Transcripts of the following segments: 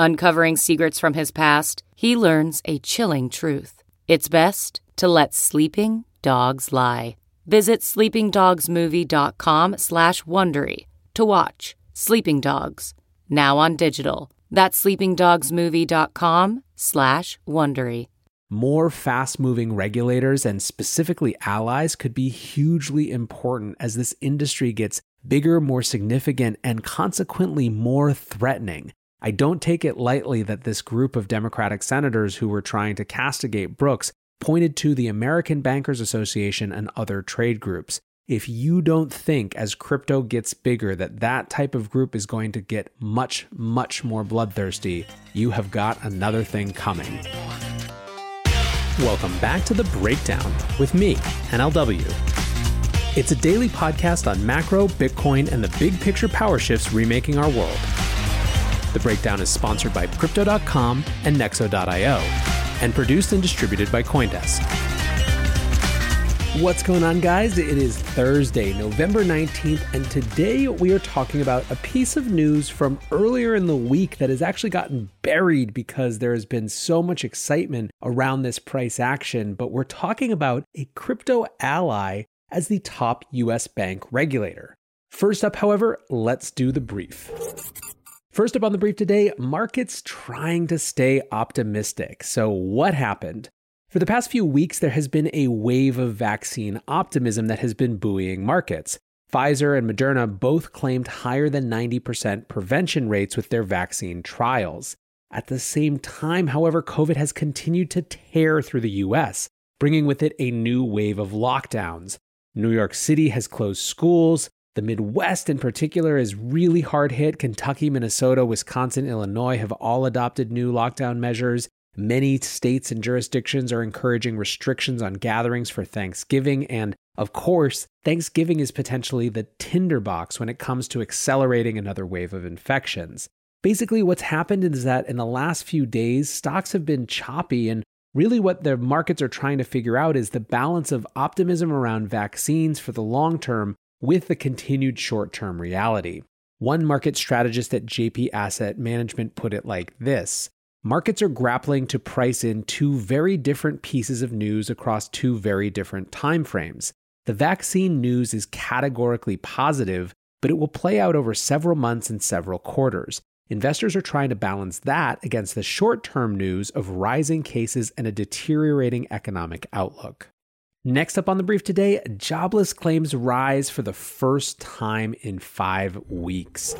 Uncovering secrets from his past, he learns a chilling truth. It's best to let sleeping dogs lie. Visit sleepingdogsmovie.com slash Wondery to watch Sleeping Dogs, now on digital. That's sleepingdogsmovie.com slash Wondery. More fast moving regulators and specifically allies could be hugely important as this industry gets bigger, more significant, and consequently more threatening. I don't take it lightly that this group of Democratic senators who were trying to castigate Brooks pointed to the American Bankers Association and other trade groups. If you don't think as crypto gets bigger that that type of group is going to get much, much more bloodthirsty, you have got another thing coming. Welcome back to The Breakdown with me, NLW. It's a daily podcast on macro, Bitcoin, and the big picture power shifts remaking our world. The breakdown is sponsored by Crypto.com and Nexo.io and produced and distributed by Coindesk. What's going on, guys? It is Thursday, November 19th, and today we are talking about a piece of news from earlier in the week that has actually gotten buried because there has been so much excitement around this price action. But we're talking about a crypto ally as the top US bank regulator. First up, however, let's do the brief. First up on the brief today, markets trying to stay optimistic. So, what happened? For the past few weeks, there has been a wave of vaccine optimism that has been buoying markets. Pfizer and Moderna both claimed higher than 90% prevention rates with their vaccine trials. At the same time, however, COVID has continued to tear through the US, bringing with it a new wave of lockdowns. New York City has closed schools, the Midwest, in particular, is really hard hit. Kentucky, Minnesota, Wisconsin, Illinois have all adopted new lockdown measures. Many states and jurisdictions are encouraging restrictions on gatherings for Thanksgiving. And of course, Thanksgiving is potentially the tinderbox when it comes to accelerating another wave of infections. Basically, what's happened is that in the last few days, stocks have been choppy. And really, what the markets are trying to figure out is the balance of optimism around vaccines for the long term with the continued short term reality. One market strategist at JP Asset Management put it like this Markets are grappling to price in two very different pieces of news across two very different timeframes. The vaccine news is categorically positive, but it will play out over several months and several quarters. Investors are trying to balance that against the short term news of rising cases and a deteriorating economic outlook. Next up on the brief today, jobless claims rise for the first time in five weeks.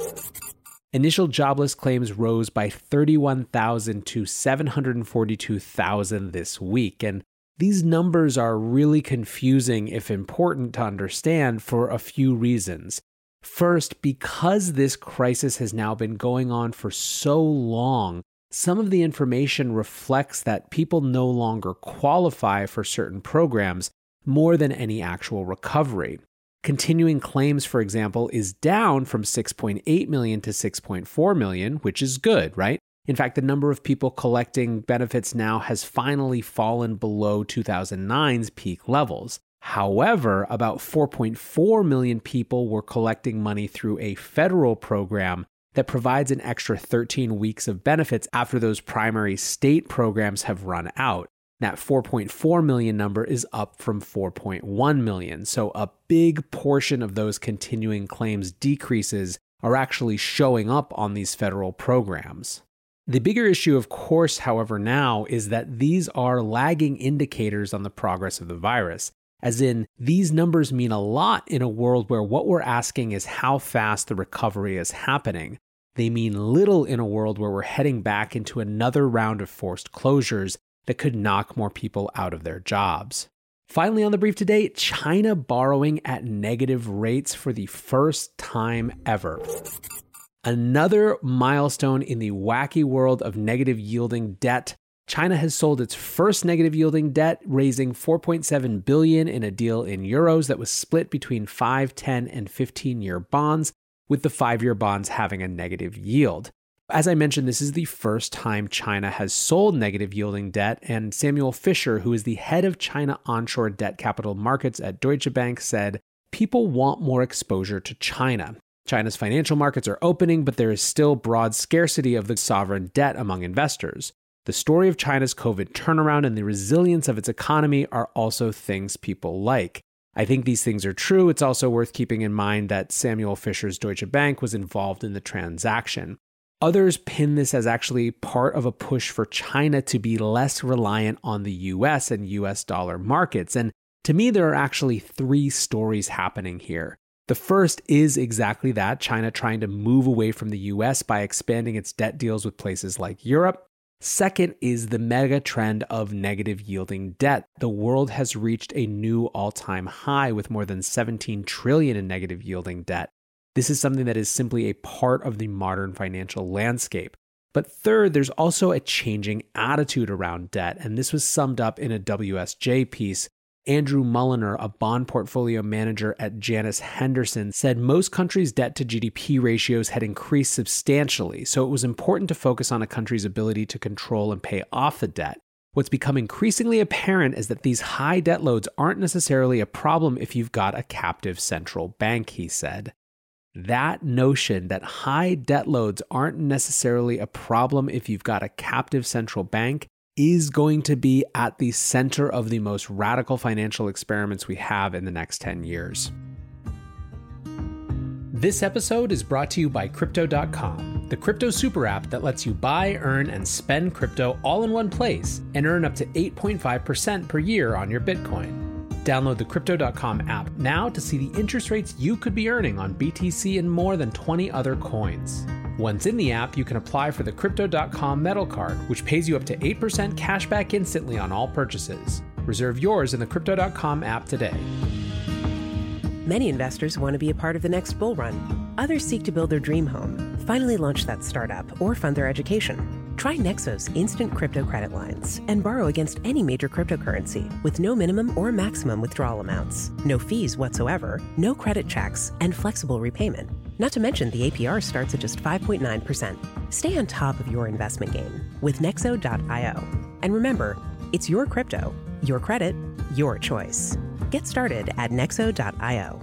Initial jobless claims rose by 31,000 to 742,000 this week. And these numbers are really confusing, if important to understand, for a few reasons. First, because this crisis has now been going on for so long, some of the information reflects that people no longer qualify for certain programs more than any actual recovery. Continuing claims, for example, is down from 6.8 million to 6.4 million, which is good, right? In fact, the number of people collecting benefits now has finally fallen below 2009's peak levels. However, about 4.4 million people were collecting money through a federal program that provides an extra 13 weeks of benefits after those primary state programs have run out. That 4.4 million number is up from 4.1 million. So a big portion of those continuing claims decreases are actually showing up on these federal programs. The bigger issue, of course, however, now is that these are lagging indicators on the progress of the virus. As in, these numbers mean a lot in a world where what we're asking is how fast the recovery is happening. They mean little in a world where we're heading back into another round of forced closures that could knock more people out of their jobs. Finally, on the brief today, China borrowing at negative rates for the first time ever. Another milestone in the wacky world of negative yielding debt. China has sold its first negative yielding debt, raising 4.7 billion in a deal in euros that was split between 5, 10, and 15 year bonds, with the 5-year bonds having a negative yield. As I mentioned, this is the first time China has sold negative yielding debt, and Samuel Fischer, who is the head of China onshore debt capital markets at Deutsche Bank, said, People want more exposure to China. China's financial markets are opening, but there is still broad scarcity of the sovereign debt among investors. The story of China's COVID turnaround and the resilience of its economy are also things people like. I think these things are true. It's also worth keeping in mind that Samuel Fischer's Deutsche Bank was involved in the transaction. Others pin this as actually part of a push for China to be less reliant on the US and US dollar markets. And to me, there are actually three stories happening here. The first is exactly that China trying to move away from the US by expanding its debt deals with places like Europe. Second is the mega trend of negative yielding debt. The world has reached a new all-time high with more than 17 trillion in negative yielding debt. This is something that is simply a part of the modern financial landscape. But third, there's also a changing attitude around debt, and this was summed up in a WSJ piece Andrew Mulliner, a bond portfolio manager at Janus Henderson, said most countries' debt to GDP ratios had increased substantially, so it was important to focus on a country's ability to control and pay off the debt. What's become increasingly apparent is that these high debt loads aren't necessarily a problem if you've got a captive central bank, he said. That notion that high debt loads aren't necessarily a problem if you've got a captive central bank is going to be at the center of the most radical financial experiments we have in the next 10 years. This episode is brought to you by Crypto.com, the crypto super app that lets you buy, earn, and spend crypto all in one place and earn up to 8.5% per year on your Bitcoin. Download the Crypto.com app now to see the interest rates you could be earning on BTC and more than 20 other coins. Once in the app, you can apply for the Crypto.com Metal Card, which pays you up to 8% cash back instantly on all purchases. Reserve yours in the Crypto.com app today. Many investors want to be a part of the next bull run. Others seek to build their dream home, finally launch that startup, or fund their education. Try Nexo's instant crypto credit lines and borrow against any major cryptocurrency with no minimum or maximum withdrawal amounts, no fees whatsoever, no credit checks, and flexible repayment. Not to mention, the APR starts at just 5.9%. Stay on top of your investment game with Nexo.io. And remember, it's your crypto, your credit, your choice. Get started at Nexo.io.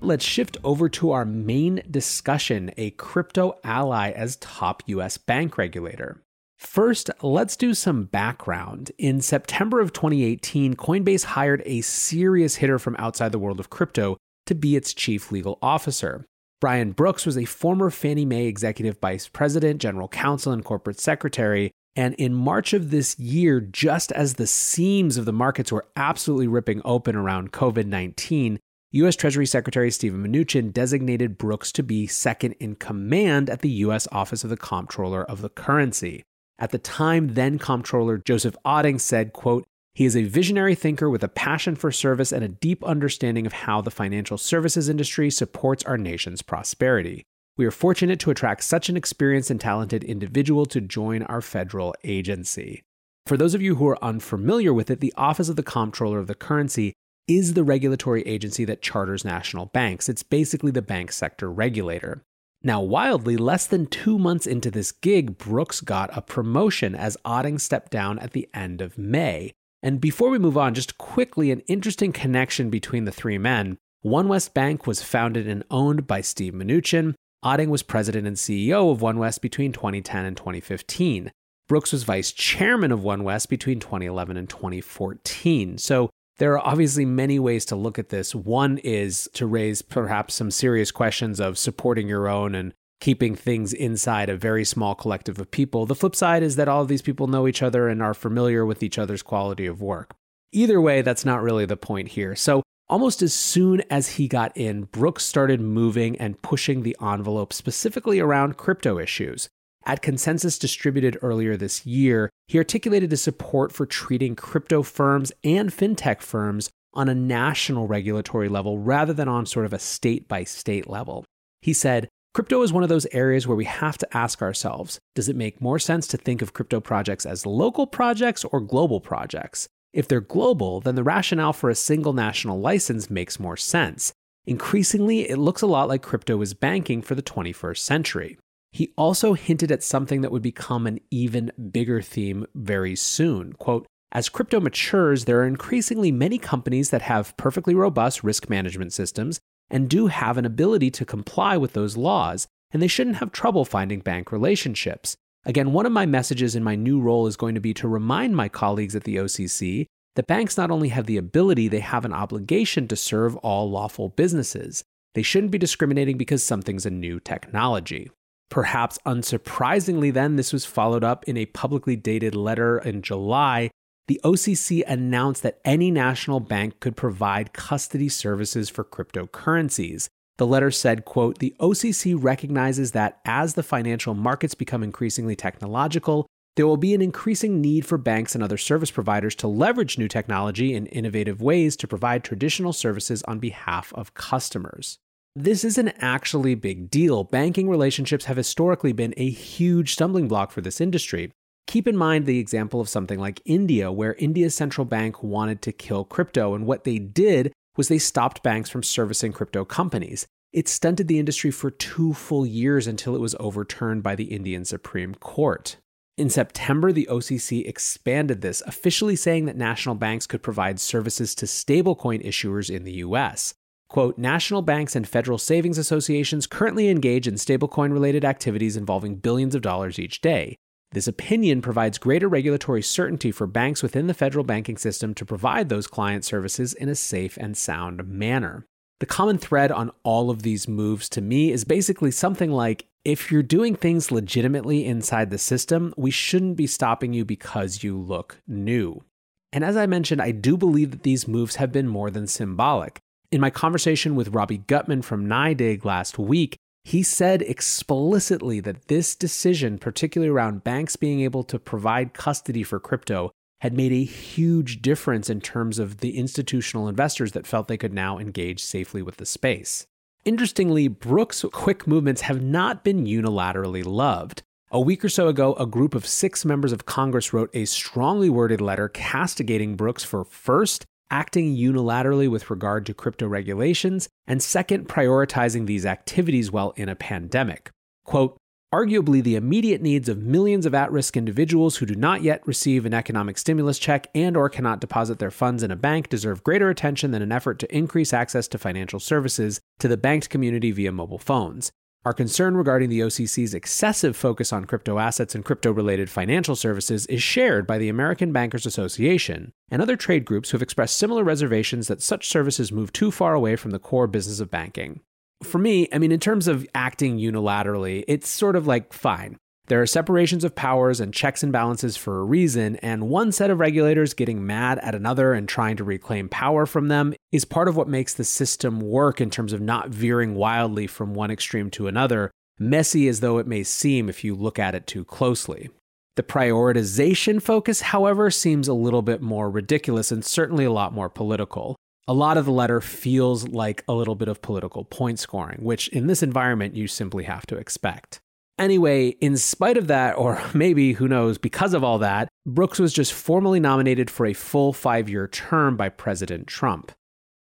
Let's shift over to our main discussion a crypto ally as top US bank regulator. First, let's do some background. In September of 2018, Coinbase hired a serious hitter from outside the world of crypto to be its chief legal officer. Brian Brooks was a former Fannie Mae executive vice president, general counsel, and corporate secretary. And in March of this year, just as the seams of the markets were absolutely ripping open around COVID 19, U.S. Treasury Secretary Steven Mnuchin designated Brooks to be second in command at the U.S. Office of the Comptroller of the Currency. At the time, then Comptroller Joseph Otting said, quote, he is a visionary thinker with a passion for service and a deep understanding of how the financial services industry supports our nation's prosperity. We are fortunate to attract such an experienced and talented individual to join our federal agency. For those of you who are unfamiliar with it, the Office of the Comptroller of the Currency is the regulatory agency that charters national banks. It's basically the bank sector regulator. Now, wildly, less than two months into this gig, Brooks got a promotion as Otting stepped down at the end of May. And before we move on, just quickly, an interesting connection between the three men. One West Bank was founded and owned by Steve Mnuchin. Otting was president and CEO of One West between 2010 and 2015. Brooks was vice chairman of One West between 2011 and 2014. So there are obviously many ways to look at this. One is to raise perhaps some serious questions of supporting your own and keeping things inside a very small collective of people. The flip side is that all of these people know each other and are familiar with each other's quality of work. Either way, that's not really the point here. So, almost as soon as he got in, Brooks started moving and pushing the envelope specifically around crypto issues. At Consensus Distributed earlier this year, he articulated his support for treating crypto firms and fintech firms on a national regulatory level rather than on sort of a state by state level. He said, Crypto is one of those areas where we have to ask ourselves does it make more sense to think of crypto projects as local projects or global projects? If they're global, then the rationale for a single national license makes more sense. Increasingly, it looks a lot like crypto is banking for the 21st century. He also hinted at something that would become an even bigger theme very soon. Quote, as crypto matures, there are increasingly many companies that have perfectly robust risk management systems and do have an ability to comply with those laws, and they shouldn't have trouble finding bank relationships. Again, one of my messages in my new role is going to be to remind my colleagues at the OCC that banks not only have the ability, they have an obligation to serve all lawful businesses. They shouldn't be discriminating because something's a new technology. Perhaps unsurprisingly, then, this was followed up in a publicly dated letter in July the OCC announced that any national bank could provide custody services for cryptocurrencies. The letter said, quote, "The OCC recognizes that as the financial markets become increasingly technological, there will be an increasing need for banks and other service providers to leverage new technology in innovative ways to provide traditional services on behalf of customers. This is an actually a big deal. Banking relationships have historically been a huge stumbling block for this industry. Keep in mind the example of something like India, where India's central bank wanted to kill crypto, and what they did was they stopped banks from servicing crypto companies. It stunted the industry for two full years until it was overturned by the Indian Supreme Court. In September, the OCC expanded this, officially saying that national banks could provide services to stablecoin issuers in the US. Quote, national banks and federal savings associations currently engage in stablecoin related activities involving billions of dollars each day. This opinion provides greater regulatory certainty for banks within the federal banking system to provide those client services in a safe and sound manner. The common thread on all of these moves to me is basically something like if you're doing things legitimately inside the system, we shouldn't be stopping you because you look new. And as I mentioned, I do believe that these moves have been more than symbolic. In my conversation with Robbie Gutmann from NYDIG last week, he said explicitly that this decision, particularly around banks being able to provide custody for crypto, had made a huge difference in terms of the institutional investors that felt they could now engage safely with the space. Interestingly, Brooks' quick movements have not been unilaterally loved. A week or so ago, a group of six members of Congress wrote a strongly worded letter castigating Brooks for first, acting unilaterally with regard to crypto regulations, and second, prioritizing these activities while in a pandemic. Quote, Arguably, the immediate needs of millions of at-risk individuals who do not yet receive an economic stimulus check and or cannot deposit their funds in a bank deserve greater attention than an effort to increase access to financial services to the banked community via mobile phones. Our concern regarding the OCC's excessive focus on crypto assets and crypto related financial services is shared by the American Bankers Association and other trade groups who have expressed similar reservations that such services move too far away from the core business of banking. For me, I mean, in terms of acting unilaterally, it's sort of like fine. There are separations of powers and checks and balances for a reason, and one set of regulators getting mad at another and trying to reclaim power from them is part of what makes the system work in terms of not veering wildly from one extreme to another, messy as though it may seem if you look at it too closely. The prioritization focus, however, seems a little bit more ridiculous and certainly a lot more political. A lot of the letter feels like a little bit of political point scoring, which in this environment you simply have to expect. Anyway, in spite of that, or maybe who knows, because of all that, Brooks was just formally nominated for a full five year term by President Trump.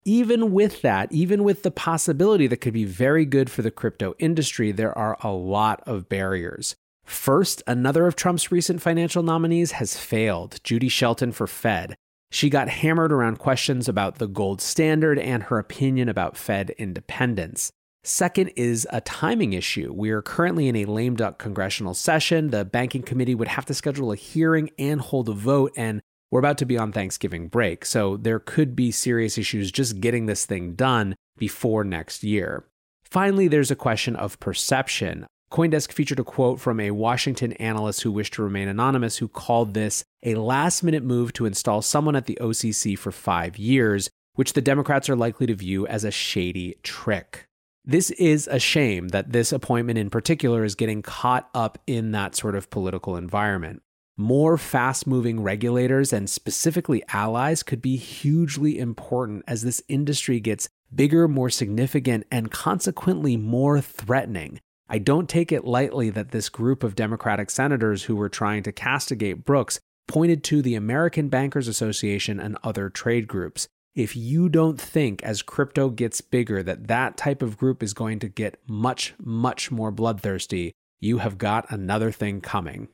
Even with that, even with the possibility that could be very good for the crypto industry, there are a lot of barriers. First, another of Trump's recent financial nominees has failed, Judy Shelton for Fed. She got hammered around questions about the gold standard and her opinion about Fed independence. Second is a timing issue. We are currently in a lame duck congressional session. The banking committee would have to schedule a hearing and hold a vote, and we're about to be on Thanksgiving break. So there could be serious issues just getting this thing done before next year. Finally, there's a question of perception. Coindesk featured a quote from a Washington analyst who wished to remain anonymous, who called this a last minute move to install someone at the OCC for five years, which the Democrats are likely to view as a shady trick. This is a shame that this appointment in particular is getting caught up in that sort of political environment. More fast moving regulators and specifically allies could be hugely important as this industry gets bigger, more significant, and consequently more threatening. I don't take it lightly that this group of Democratic senators who were trying to castigate Brooks pointed to the American Bankers Association and other trade groups. If you don't think as crypto gets bigger that that type of group is going to get much, much more bloodthirsty, you have got another thing coming.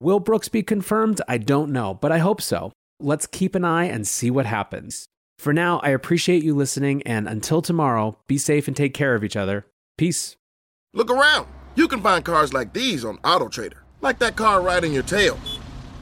Will Brooks be confirmed? I don't know, but I hope so. Let's keep an eye and see what happens. For now, I appreciate you listening, and until tomorrow, be safe and take care of each other. Peace. Look around. You can find cars like these on AutoTrader, like that car riding your tail.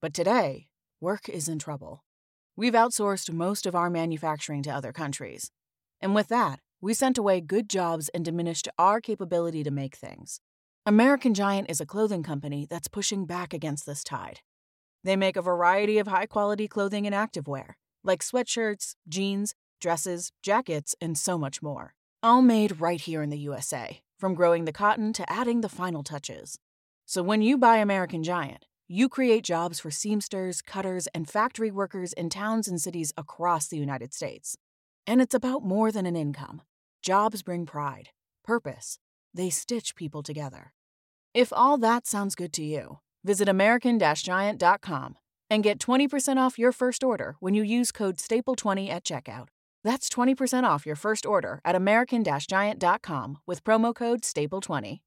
But today, work is in trouble. We've outsourced most of our manufacturing to other countries. And with that, we sent away good jobs and diminished our capability to make things. American Giant is a clothing company that's pushing back against this tide. They make a variety of high quality clothing and activewear, like sweatshirts, jeans, dresses, jackets, and so much more. All made right here in the USA from growing the cotton to adding the final touches. So when you buy American Giant, you create jobs for seamsters, cutters, and factory workers in towns and cities across the United States. And it's about more than an income. Jobs bring pride, purpose. They stitch people together. If all that sounds good to you, visit American-Giant.com and get 20% off your first order when you use code STAPLE20 at checkout. That's 20% off your first order at American Giant.com with promo code STAPLE20.